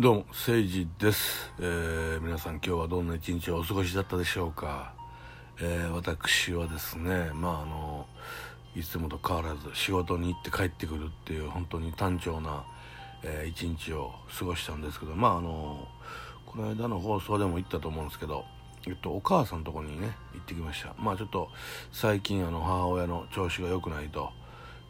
どうも、誠治です、えー皆さん今日はどんな一日をお過ごしだったでしょうか、えー私はですね、まああの、いつもと変わらず仕事に行って帰ってくるっていう本当に単調な、えー一日を過ごしたんですけど、まああの、この間の放送でも言ったと思うんですけど、えっと、お母さんのとこにね、行ってきました。まあちょっと最近あの母親の調子が良くないと。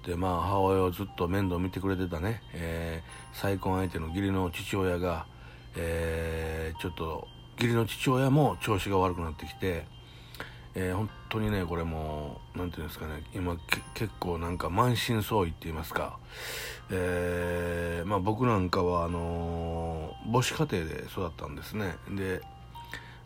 でまあ母親をずっと面倒見てくれてたね、えー再婚相手の義理の父親が、えーちょっと義理の父親も調子が悪くなってきて、えー本当にねこれもうなんていうんですかね今結構なんか満身創痍って言いますか、えーまあ僕なんかはあの母子家庭で育ったんですね。で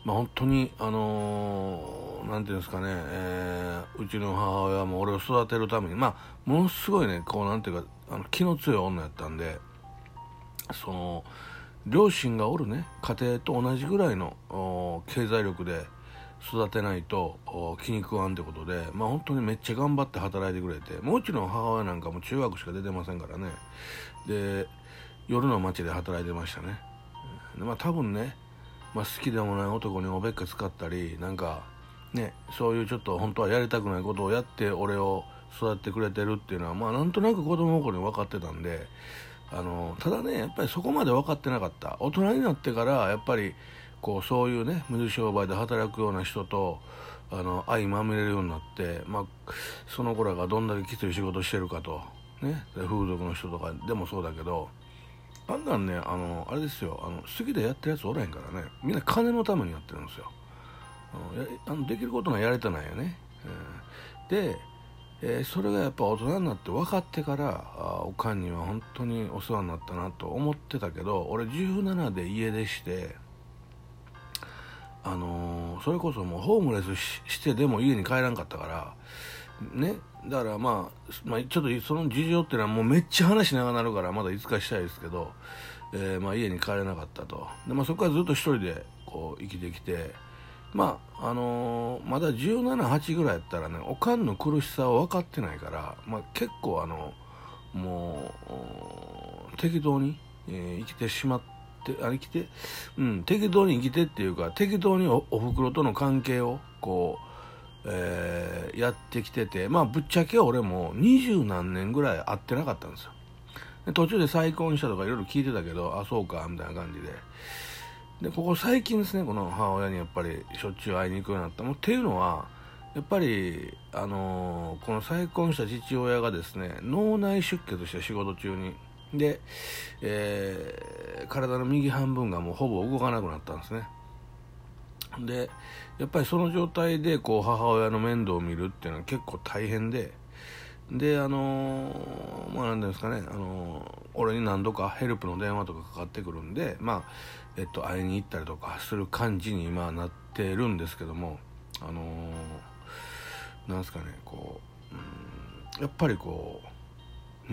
まあ、本当に、あのーなんていうんですかね、えーうちの母親も俺を育てるために、まあ、ものすごいね、こう、なんていうか、あの気の強い女やったんで、その、両親がおるね、家庭と同じぐらいの経済力で育てないと気に食わんってことで、まあ、本当にめっちゃ頑張って働いてくれて、もちろん母親なんかも中学しか出てませんからね、で、夜の街で働いてましたね。でまあ、多分ね、まあ、好きでもない男におべっか使ったりなんかねそういうちょっと本当はやりたくないことをやって俺を育ってくれてるっていうのはまあなんとなく子供の頃に分かってたんであのただねやっぱりそこまで分かってなかった。大人になってからやっぱりこうそういうね水商売で働くような人とあの相まみれるようになって、まあ、その子らがどんだけきつい仕事してるかと、ね、風俗の人とかでもそうだけどあんなんね、あの、あれですよ、あの、好きでやってるやつおらへんからね、みんな金のためにやってるんですよ。あのできることがやれてないよね。うんで、えーそれがやっぱ大人になって分かってから、あおかんには本当にお世話になったなと思ってたけど、俺17で家出して、あのーそれこそもうホームレスししてでも家に帰らんかったから、ね、だからまあ、まあ、ちょっとその事情っていうのはもうめっちゃ話長なるからまだいつかしたいですけど、えーまあ、家に帰れなかったと。で、まあ、そこからずっと一人でこう生きてきてまああのーまだ178ぐらいやったらねおかんの苦しさを分かってないから、まあ、結構あのもう適当に、えー生きてしまってあ生きてうん適当に生きてっていうか適当におおふくろとの関係をこうえーやってきててまあぶっちゃけ俺も二十何年ぐらい会ってなかったんですよ。で途中で再婚したとかいろいろ聞いてたけどあそうかみたいな感じで。でここ最近ですねこの母親にやっぱりしょっちゅう会いに行くようになった。もっていうのはやっぱり、あのーこの再婚した父親がですね脳内出血して仕事中に。で、えー体の右半分がもうほぼ動かなくなったんですね。でやっぱりその状態でこう母親の面倒を見るっていうのは結構大変でであのーまあなんていうんですかね、あのー俺に何度かヘルプの電話とかかかってくるんでまあえっと会いに行ったりとかする感じに今なってるんですけどもあのーなんですかねこう、うん、やっぱりこう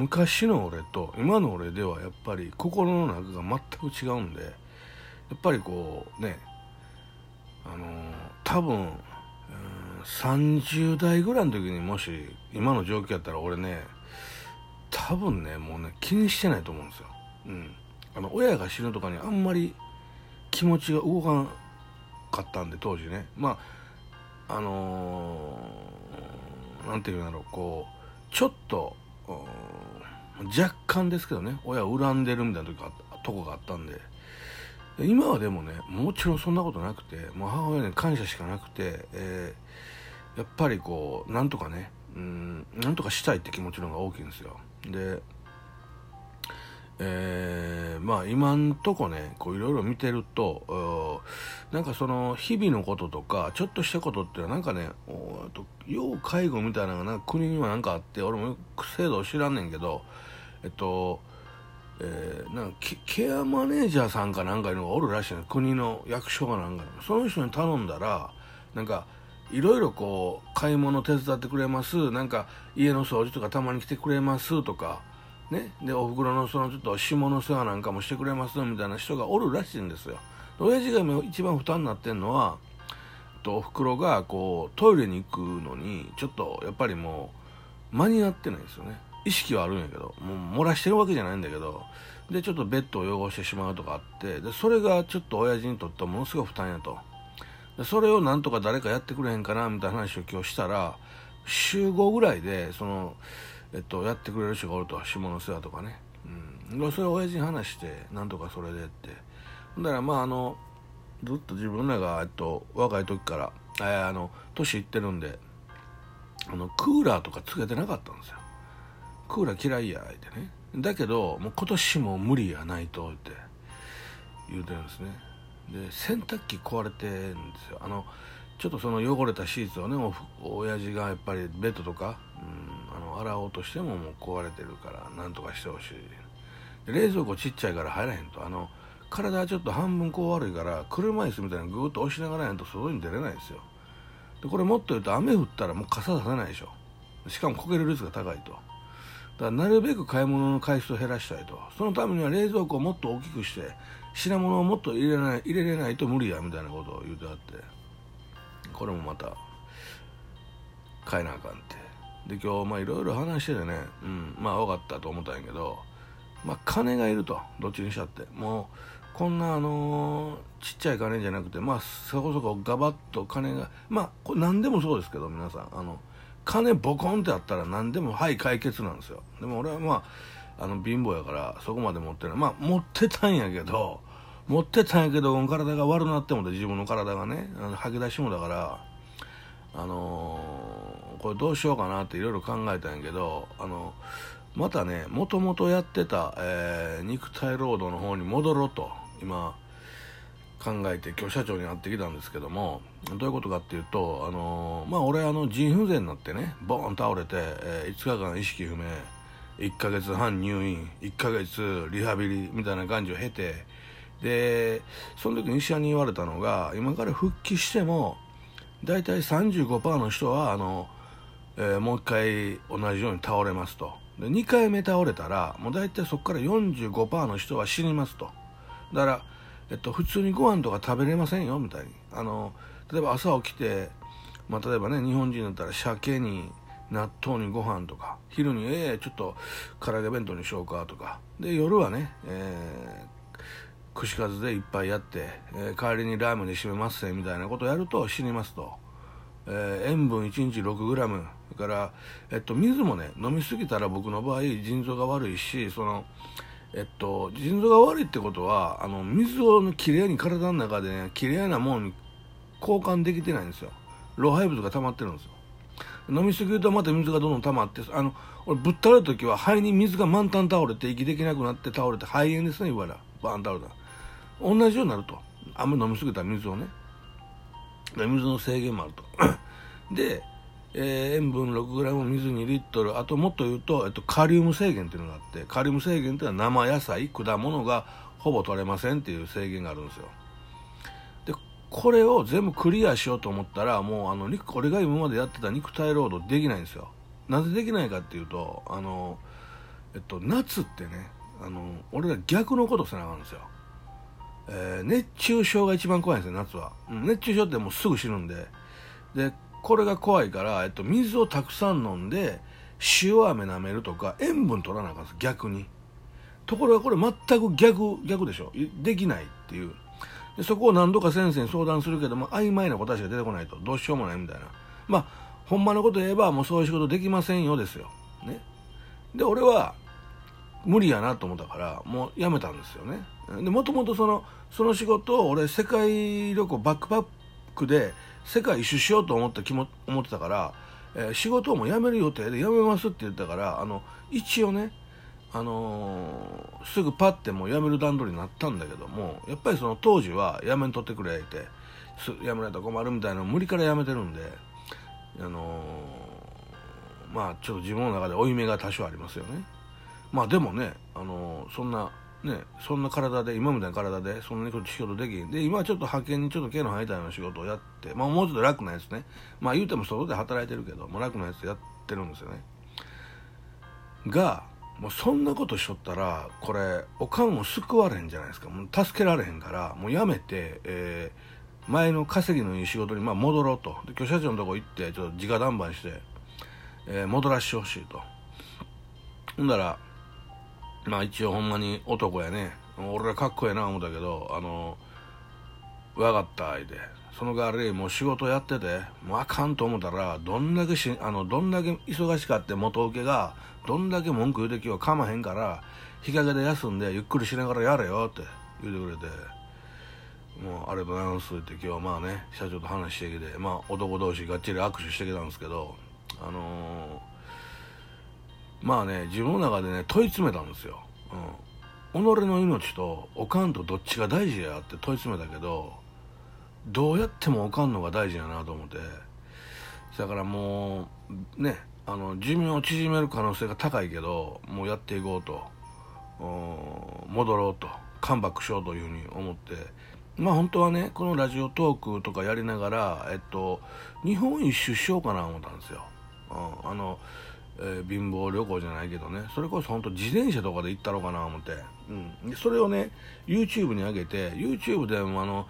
昔の俺と今の俺ではやっぱり心の中が全く違うんでやっぱりこうねあの多分、30代ぐらいの時にもし今の状況やったら俺ね多分ねもうね気にしてないと思うんですよ、うん、あの親が死ぬとかにあんまり気持ちが動かんかったんで当時ね。まああのーていうんだろうこうちょっと若干ですけどね親を恨んでるみたいな時とこがあったんで。今はでもねもちろんそんなことなくてもう母親に感謝しかなくて、えーやっぱりこうなんとかねうんなんとかしたいって気持ちの方が大きいんですよ。でえーまあ今んとこねこういろいろ見てるとなんかその日々のこととかちょっとしたことっていうのはなんかねおと要介護みたいなのが国にはなんかあって俺もよく制度知らんねんけどえっとえーなんかケアマネージャーさんかなんかいうのがおるらしいの国の役所かなんかその人に頼んだらなんかいろいろこう買い物手伝ってくれます。なんか家の掃除とかたまに来てくれますとかね。でおふくろのそのちょっと下の世話なんかもしてくれますみたいな人がおるらしいんですよ。親父が今一番負担になってんのはとおふくろがこうトイレに行くのにちょっとやっぱりもう間に合ってないですよね。意識はあるんやけどもう漏らしてるわけじゃないんだけどでちょっとベッドを汚してしまうとかあってでそれがちょっと親父にとってはものすごい負担やと。でそれをなんとか誰かやってくれへんかなみたいな話を今日したら週5ぐらいでその、えっと、やってくれる人がおると下の世話とかね、うん、それを親父に話してなんとかそれでって。だからまああのずっと自分らが、えっと、若い時から、えー、あの年いってるんであのクーラーとかつけてなかったんですよ。クーラー嫌いやってね。だけどもう今年も無理やないとって言うてるんですね。で洗濯機壊れてるんですよ。あのちょっとその汚れたシーツをねお親父がやっぱりベッドとか、うん、あの洗おうとしてももう壊れてるからなんとかしてほしい。冷蔵庫ちっちゃいから入らへんと。あの体ちょっと半分こう悪いから車椅子みたいなグーッと押しながらやんと外に出れないですよ。でこれもっと言うと雨降ったらもう傘出せないでしょ。しかもこける率が高いと。だからなるべく買い物の回数を減らしたいと。そのためには冷蔵庫をもっと大きくして品物をもっと入れない入れれないと無理やみたいなことを言うてあって。これもまた変えなあかんって。で今日まあいろいろ話しててねうんまあ分かったと思ったんやけどまあ金がいると。どっちにしちゃって。もうこんなあのー、ちっちゃい金じゃなくてまあそこそこガバッと金がまあこれ何でもそうですけど皆さん。あの金ボコンってあったら何でもはい解決なんですよ。でも俺はまああの貧乏やからそこまで持ってない。まあ持ってたんやけど持ってたんやけど体が悪なってもて自分の体がね。あの吐き出しもだからあのー、これどうしようかなっていろいろ考えたんやけどあのまたねもともとやってた、えー、肉体労働の方に戻ろうと今考えて今日社長に会ってきたんですけどもどういうことかっていうとあのまあ俺あの腎不全になってねボーン倒れて、えー、5日間意識不明1ヶ月半入院1ヶ月リハビリみたいな感じを経てでその時に医者に言われたのが今から復帰しても大体35%の人はあの、えー、もう一回同じように倒れますと。で2回目倒れたらもう大体そこから45%の人は死にますと。だからえっと、普通にご飯とか食べれませんよみたいに。あの例えば朝起きて、まあ、例えばね日本人だったら鮭に納豆にご飯とか昼にええー、ちょっと唐揚げ弁当にしようかとか。で夜はね、えー、串カツでいっぱいやって、えー、帰りにラーメンで締めますせみたいなことをやると死にますと、えー、塩分1日 6g それから、えっと、水もね飲みすぎたら僕の場合腎臓が悪いしそのえっと、腎臓が悪いってことはあの水をきれいに体の中でねきれいなものに交換できてないんですよ。老廃物が溜まってるんですよ。飲みすぎるとまた水がどんどん溜まってあの俺ぶっ倒れた時は肺に水が満タン倒れて息できなくなって倒れて肺炎ですねいわゆる。バーン倒れた。同じようになると。あんまり飲みすぎたら水をね。水の制限もあると。でえー、塩分 6g 水2リットル。あともっと言うと、えっと、カリウム制限っていうのがあってカリウム制限っていうのは生野菜果物がほぼ取れませんっていう制限があるんですよ。でこれを全部クリアしようと思ったらもうあの俺が今までやってた肉体労働できないんですよ。なぜできないかっていうとあの、えっと、夏ってねあの俺ら逆のことせなあかんですよ。えー、熱中症が一番怖いんですよ夏は、うん、熱中症ってもうすぐ死ぬんで。でこれが怖いから、えっと、水をたくさん飲んで塩飴舐めるとか塩分取らなあかんです。逆に。ところがこれ全く逆逆でしょ。できないっていう。でそこを何度か先生に相談するけども曖昧な答えしか出てこないと。どうしようもないみたいな。まあほんまのこと言えばもうそういう仕事できませんよですよ。ね。で俺は無理やなと思ったからもうやめたんですよね。でもともとそのその仕事を俺世界旅行バックパックで世界一周しようと思って気も思ってたから、えー、仕事も辞める予定で辞めますって言ったからあの一応ね、あのー、すぐパッてもう辞める段取りになったんだけどもやっぱりその当時は辞めんとってくれって辞めないと困るみたいな無理から辞めてるんで、あのー、まあちょっと自分の中で負い目が多少ありますよね。まあでもね、あのそんなね、そんな体で、今みたいな体で、そんなに仕事できん。で、今はちょっと派遣にちょっと毛の生えたような仕事をやって、まあもうちょっと楽なやつね。まあ言うても外で働いてるけど、もう楽なやつやってるんですよね。が、もうそんなことしとったら、これ、おかんを救われへんじゃないですか。もう助けられへんから、もうやめて、えー、前の稼ぎのいい仕事にまあ戻ろうと。で、今日社長のとこ行って、ちょっと直談判して、えー、戻らしてほしいと。ほんだら、まあ一応ほんまに男やね。俺らかっこええな思ったけどあの分かったいでその代わりもう仕事やっててもうあかんと思ったらどんだけしあのどんだけ忙しかって元請けがどんだけ文句言うてきようかまへんから日陰で休んでゆっくりしながらやれよって言うてくれてもうありがとうございますって今日はまあね社長と話してきてまあ男同士がっちり握手してきたんですけどあのー、まあね自分の中でね問い詰めたんですよ、うん、己の命とおかんとどっちが大事やって問い詰めたけどどうやってもおかんのが大事やなと思って。だからもうねあの寿命を縮める可能性が高いけどもうやっていこうと。戻ろうと。カムバックしようというふうに思って。まあ本当はねこのラジオトークとかやりながら、えっと、日本一周しようかな思ったんですよ、うん、あの、えー、貧乏旅行じゃないけどね。それこそ本当自転車とかで行ったろうかな思って、うん、でそれをね YouTube に上げて YouTube でもあの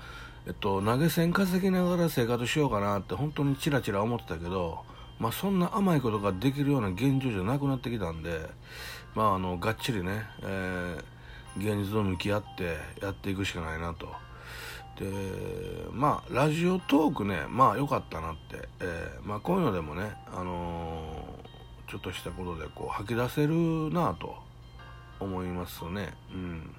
えっと、投げ銭稼ぎながら生活しようかなって本当にチラチラ思ってたけど、まあ、そんな甘いことができるような現状じゃなくなってきたんで、まあ、あのがっちりね、えー、現実と向き合ってやっていくしかないなと。でまあラジオトークねまあ良かったなって、えー、まあ、こういうのでもね、あのー、ちょっとしたことでこう吐き出せるなと思いますね。うん。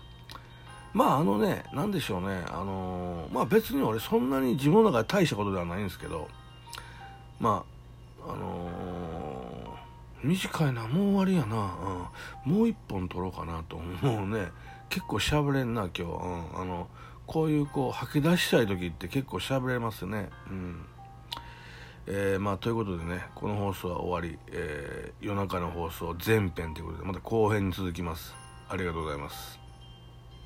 まああのね、なんでしょうね、あのー、まあ別に俺そんなに自分の中で大したことではないんですけど、まあ、あのー、短いな、もう終わりやな、うん、もう一本撮ろうかなと思うね、結構喋れんな、今日、うん、あの、こういうこう吐き出したい時って結構喋れますね、うん。えー、まあということでね、この放送は終わり、えー、夜中の放送前編ということで、また後編に続きます。ありがとうございます。